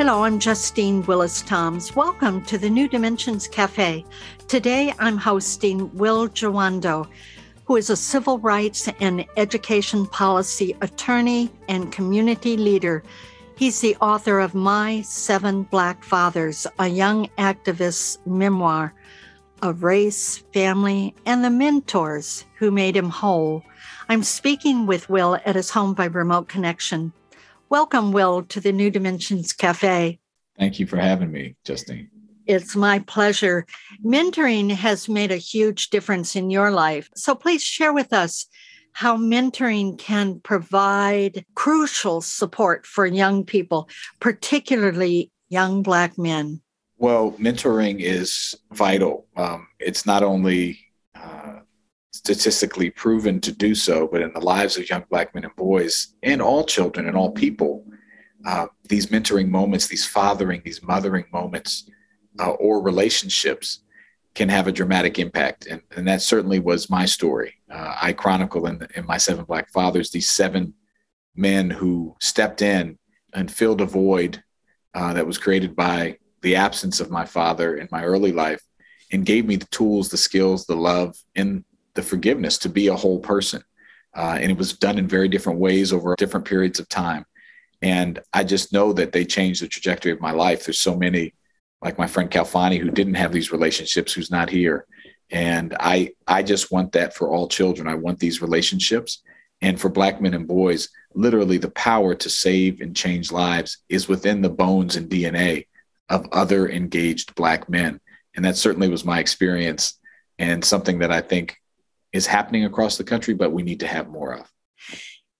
Hello, I'm Justine Willis Toms. Welcome to the New Dimensions Cafe. Today I'm hosting Will Jawando, who is a civil rights and education policy attorney and community leader. He's the author of My Seven Black Fathers, a young activist's memoir of race, family, and the mentors who made him whole. I'm speaking with Will at his home by remote connection. Welcome, Will, to the New Dimensions Cafe. Thank you for having me, Justine. It's my pleasure. Mentoring has made a huge difference in your life. So please share with us how mentoring can provide crucial support for young people, particularly young Black men. Well, mentoring is vital. Um, it's not only statistically proven to do so, but in the lives of young black men and boys and all children and all people, uh, these mentoring moments, these fathering, these mothering moments, uh, or relationships can have a dramatic impact. And, and that certainly was my story. Uh, I chronicle in, in my Seven Black Fathers these seven men who stepped in and filled a void uh, that was created by the absence of my father in my early life and gave me the tools, the skills, the love, and the forgiveness to be a whole person. Uh, and it was done in very different ways over different periods of time. And I just know that they changed the trajectory of my life. There's so many, like my friend Kalfani, who didn't have these relationships, who's not here. And I, I just want that for all children. I want these relationships. And for Black men and boys, literally the power to save and change lives is within the bones and DNA of other engaged Black men. And that certainly was my experience and something that I think is happening across the country, but we need to have more of.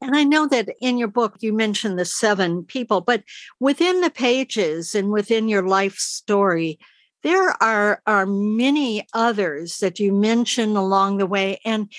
And I know that in your book you mentioned the seven people, but within the pages and within your life story, there are are many others that you mention along the way and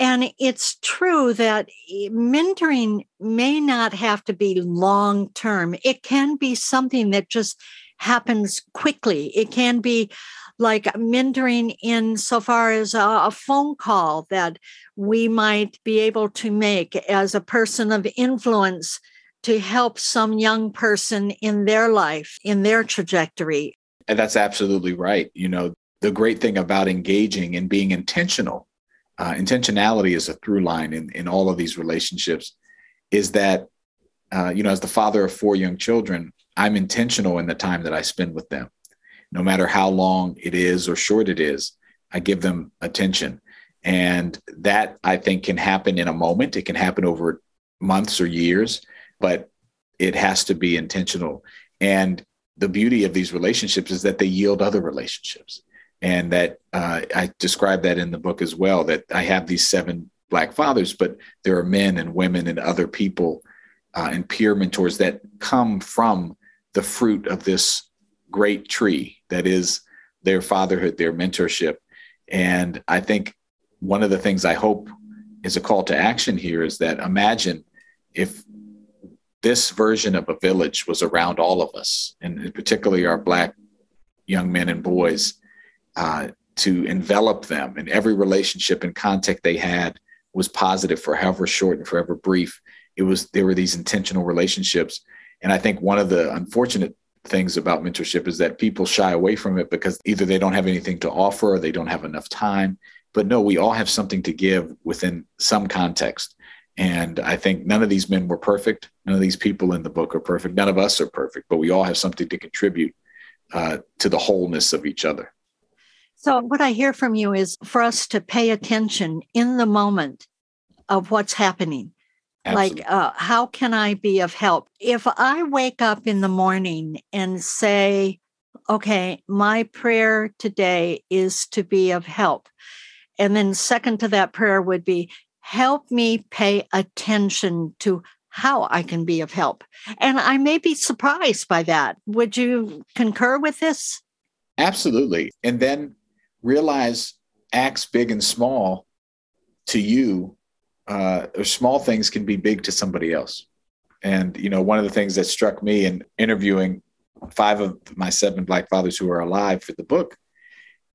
and it's true that eh, mentoring may not have to be long term. It can be something that just happens quickly. It can be like mentoring in so far as a, a, phone call that we might be able to make as a person of influence to help some young person in their life, in their trajectory. And that's absolutely right. You know, the great thing about engaging and being intentional, uh, intentionality is a through line in, in all of these relationships, is that, uh, you know, as the father of four young children, I'm intentional in the time that I spend with them no matter how long it is or short it is, I give them attention. And that I think can happen in a moment. It can happen over months or years, but it has to be intentional. And the beauty of these relationships is that they yield other relationships. And that uh, I describe that in the book as well that I have these seven Black fathers, but there are men and women and other people uh, and peer mentors that come from the fruit of this great tree that is their fatherhood, their mentorship. And I think one of the things I hope is a call to action here is that imagine if this version of a village was around all of us, and particularly our Black young men and boys, uh, to envelop them And every relationship and contact they had was positive for however short and forever brief. It was there were these intentional relationships. And I think one of the unfortunate things about mentorship is that people shy away from it because either they don't have anything to offer or they don't have enough time. But no, we all have something to give within some context. And I think none of these men were perfect. None of these people in the book are perfect. None of us are perfect, but we all have something to contribute uh, to the wholeness of each other. So, what I hear from you is for us to pay attention in the moment of what's happening Absolutely. Like, uh, how can I be of help? If I wake up in the morning and say, okay, my prayer today is to be of help. And then, second to that prayer would be, help me pay attention to how I can be of help. And I may be surprised by that. Would you concur with this? Absolutely. And then realize acts big and small to you, uh, or small things can be big to somebody else. And, you know, one of the things that struck me in interviewing five of my seven Black fathers who are alive for the book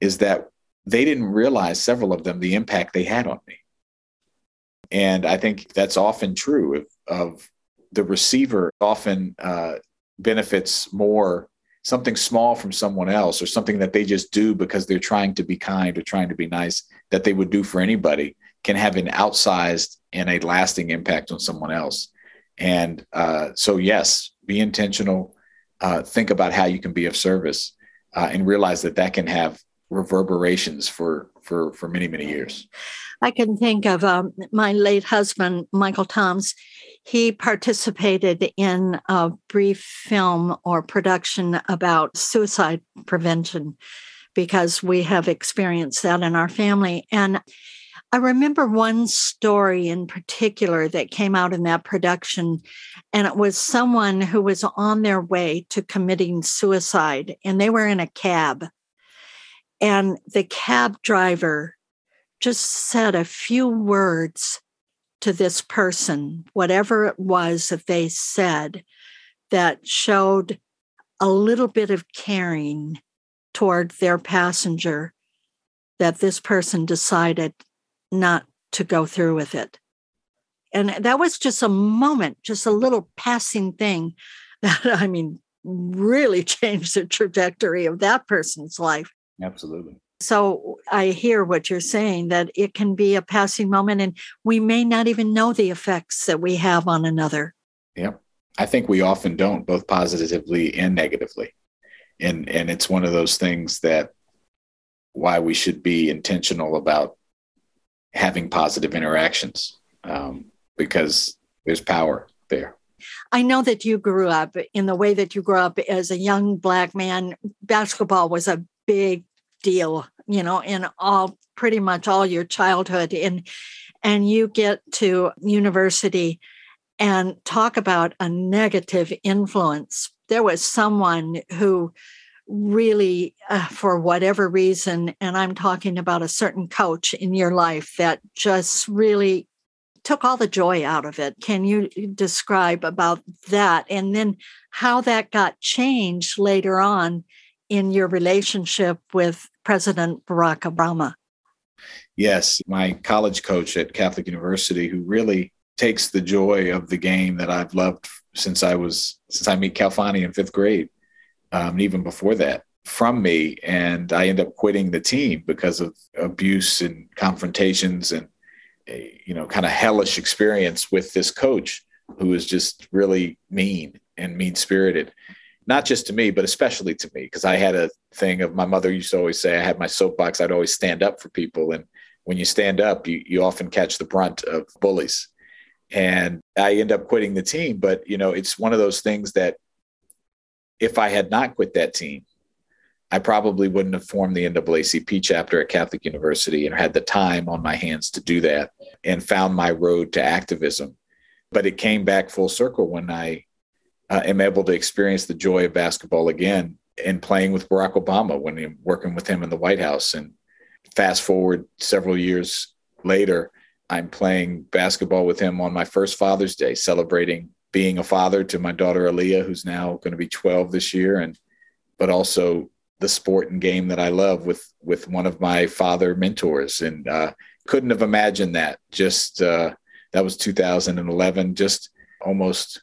is that they didn't realize, several of them, the impact they had on me. And I think that's often true of, of the receiver often uh, benefits more something small from someone else or something that they just do because they're trying to be kind or trying to be nice that they would do for anybody can have an outsized and a lasting impact on someone else. And uh, so, yes, be intentional. Uh, think about how you can be of service, uh, and realize that that can have reverberations for for for many many years. I can think of um, my late husband, Michael Toms. He participated in a brief film or production about suicide prevention because we have experienced that in our family. And I remember one story in particular that came out in that production, and it was someone who was on their way to committing suicide, and they were in a cab. And the cab driver just said a few words to this person, whatever it was that they said, that showed a little bit of caring toward their passenger, that this person decided not to go through with it. And that was just a moment, just a little passing thing that, I mean, really changed the trajectory of that person's life. Absolutely. So I hear what you're saying that it can be a passing moment and we may not even know the effects that we have on another. Yeah. I think we often don't, both positively and negatively. And and it's one of those things that why we should be intentional about having positive interactions um, because there's power there. I know that you grew up in the way that you grew up as a young black man. Basketball was a big deal, you know, in all pretty much all your childhood. And and you get to university and talk about a negative influence. There was someone who really, uh, for whatever reason, and I'm talking about a certain coach in your life that just really took all the joy out of it. Can you describe about that and then how that got changed later on in your relationship with President Barack Obama? Yes, my college coach at Catholic University who really takes the joy of the game that I've loved since I was since I meet Kalfani in fifth grade um, even before that, from me. And I end up quitting the team because of abuse and confrontations and, a, you know, kind of hellish experience with this coach who is just really mean and mean spirited. Not just to me, but especially to me, because I had a thing of my mother used to always say I had my soapbox. I'd always stand up for people. And when you stand up, you, you often catch the brunt of bullies. And I end up quitting the team. But, you know, it's one of those things that if I had not quit that team, I probably wouldn't have formed the NAACP chapter at Catholic University and had the time on my hands to do that and found my road to activism. But it came back full circle when I uh, am able to experience the joy of basketball again and playing with Barack Obama when I'm working with him in the White House. And fast forward several years later, I'm playing basketball with him on my first Father's Day, celebrating being a father to my daughter Alia, who's now going to be 12 this year, and but also the sport and game that I love with with one of my father mentors, and uh, couldn't have imagined that. Just uh, that was 2011, just almost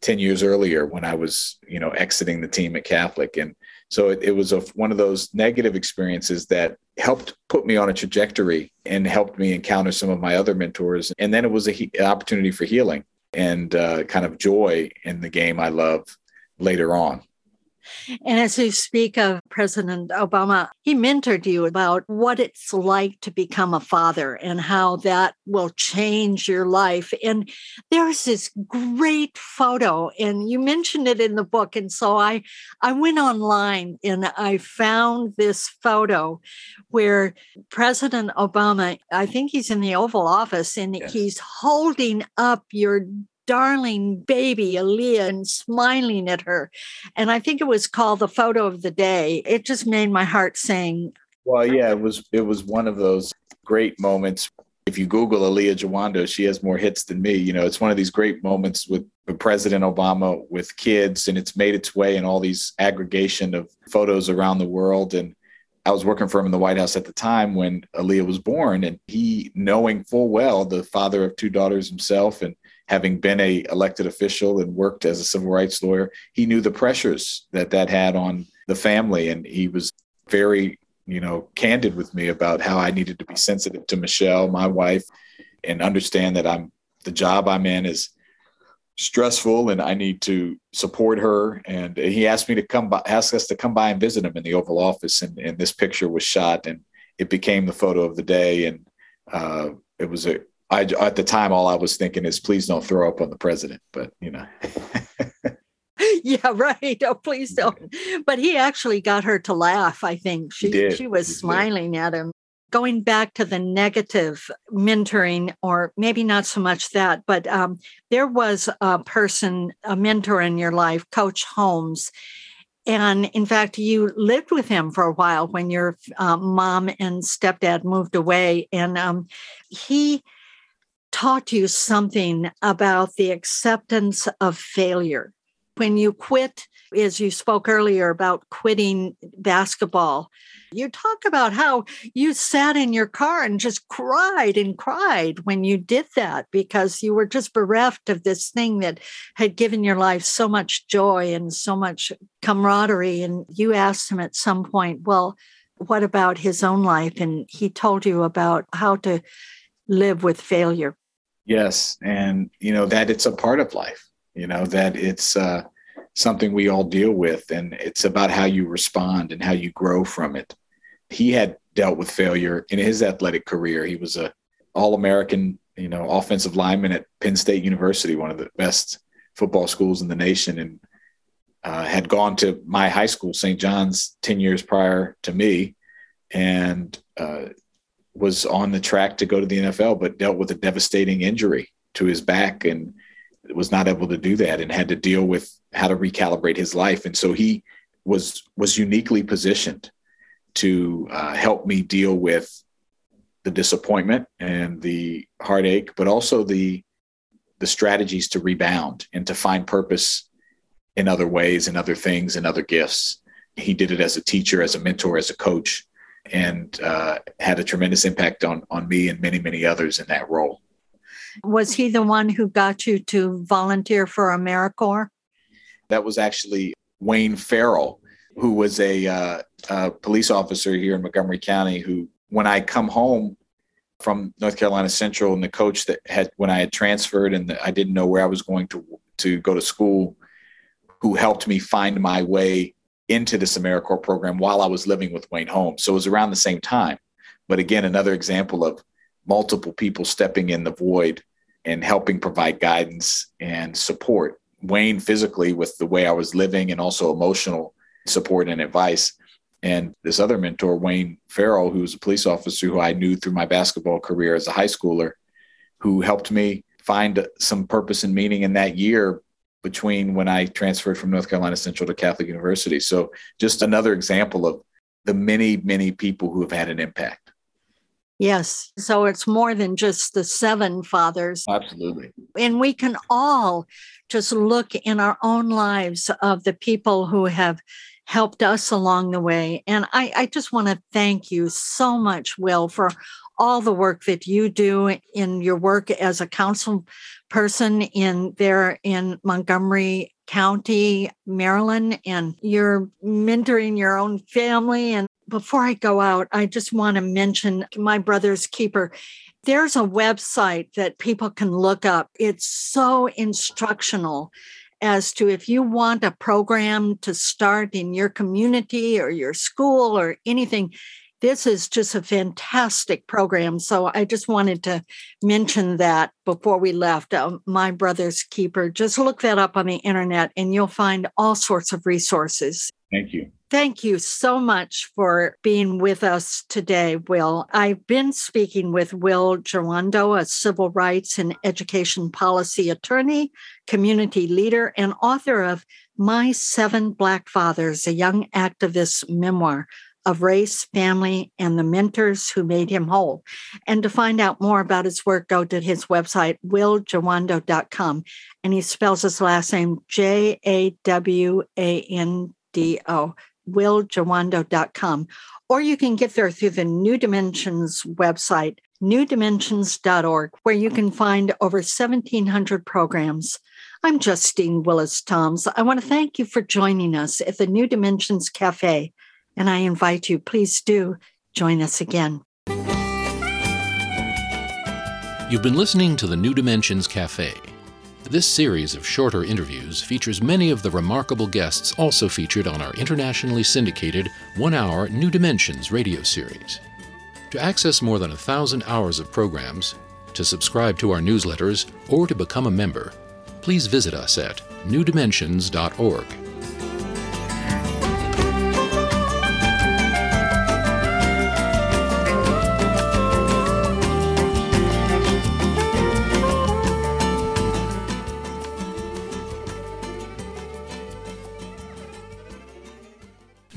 10 years earlier when I was, you know, exiting the team at Catholic, and so it, it was a, one of those negative experiences that helped put me on a trajectory and helped me encounter some of my other mentors, and then it was a an opportunity for healing and uh, kind of joy in the game I love later on. And as you speak of President Obama, he mentored you about what it's like to become a father and how that will change your life. And there's this great photo, and you mentioned it in the book. And so I, I went online and I found this photo where President Obama, I think he's in the Oval Office, and yes. he's holding up your darling baby, Alia, and smiling at her. And I think it was called the photo of the day. It just made my heart sing. Well, yeah, it was it was one of those great moments. If you Google Alia Jawando, she has more hits than me. You know, it's one of these great moments with President Obama with kids, and it's made its way in all these aggregation of photos around the world. And I was working for him in the White House at the time when Alia was born, and he, knowing full well the father of two daughters himself, and having been a elected official and worked as a civil rights lawyer, he knew the pressures that that had on the family, and he was very, you know, candid with me about how I needed to be sensitive to Michelle, my wife, and understand that I'm the job I'm in is stressful and I need to support her. And he asked me to come by, ask us to come by and visit him in the Oval Office. And, and this picture was shot and it became the photo of the day. And uh, it was a, I, at the time, all I was thinking is, please don't throw up on the president. But, you know. yeah, right. Oh, please don't. But he actually got her to laugh, I think. She, she was he smiling did. at him going back to the negative mentoring, or maybe not so much that, but um, there was a person, a mentor in your life, Coach Holmes. And in fact, you lived with him for a while when your uh, mom and stepdad moved away. And um, he taught you something about the acceptance of failure. When you quit, as you spoke earlier about quitting basketball, you talk about how you sat in your car and just cried and cried when you did that because you were just bereft of this thing that had given your life so much joy and so much camaraderie. And you asked him at some point, well, what about his own life? And he told you about how to live with failure. Yes. And, you know, that it's a part of life, you know, that it's, uh, something we all deal with and it's about how you respond and how you grow from it he had dealt with failure in his athletic career he was a all-american you know offensive lineman at penn state university one of the best football schools in the nation and uh, had gone to my high school st john's 10 years prior to me and uh, was on the track to go to the nfl but dealt with a devastating injury to his back and was not able to do that and had to deal with how to recalibrate his life. And so he was was uniquely positioned to uh, help me deal with the disappointment and the heartache, but also the the strategies to rebound and to find purpose in other ways and other things and other gifts. He did it as a teacher, as a mentor, as a coach, and uh, had a tremendous impact on on me and many many others in that role. Was he the one who got you to volunteer for AmeriCorps? That was actually Wayne Farrell, who was a, uh, a police officer here in Montgomery County. Who, when I come home from North Carolina Central, and the coach that had when I had transferred and the, I didn't know where I was going to to go to school, who helped me find my way into this AmeriCorps program while I was living with Wayne Holmes. So it was around the same time. But again, another example of multiple people stepping in the void and helping provide guidance and support. Wayne physically with the way I was living and also emotional support and advice. And this other mentor, Wayne Farrell, who was a police officer who I knew through my basketball career as a high schooler, who helped me find some purpose and meaning in that year between when I transferred from North Carolina Central to Catholic University. So just another example of the many, many people who have had an impact. Yes. So it's more than just the seven fathers. Absolutely. And we can all just look in our own lives of the people who have helped us along the way. And I, I just want to thank you so much, Will, for all the work that you do in your work as a council person in there in Montgomery County, Maryland, and you're mentoring your own family and before I go out, I just want to mention my brother's keeper. There's a website that people can look up. It's so instructional as to if you want a program to start in your community or your school or anything. This is just a fantastic program. So I just wanted to mention that before we left. Uh, my Brother's Keeper, just look that up on the internet and you'll find all sorts of resources. Thank you. Thank you so much for being with us today, Will. I've been speaking with Will Jawando, a civil rights and education policy attorney, community leader, and author of My Seven Black Fathers, a young activist memoir of race, family, and the mentors who made him whole. And to find out more about his work, go to his website, willjawando.com. And he spells his last name J A W A N D O, willjawando.com. Or you can get there through the New Dimensions website, newdimensions.org, where you can find over 1,700 programs. I'm Justine Willis Toms. I want to thank you for joining us at the New Dimensions Cafe and I invite you, please do join us again. You've been listening to the New Dimensions Cafe. This series of shorter interviews features many of the remarkable guests also featured on our internationally syndicated one hour New Dimensions radio series. To access more than a thousand hours of programs, to subscribe to our newsletters, or to become a member, please visit us at newdimensions.org.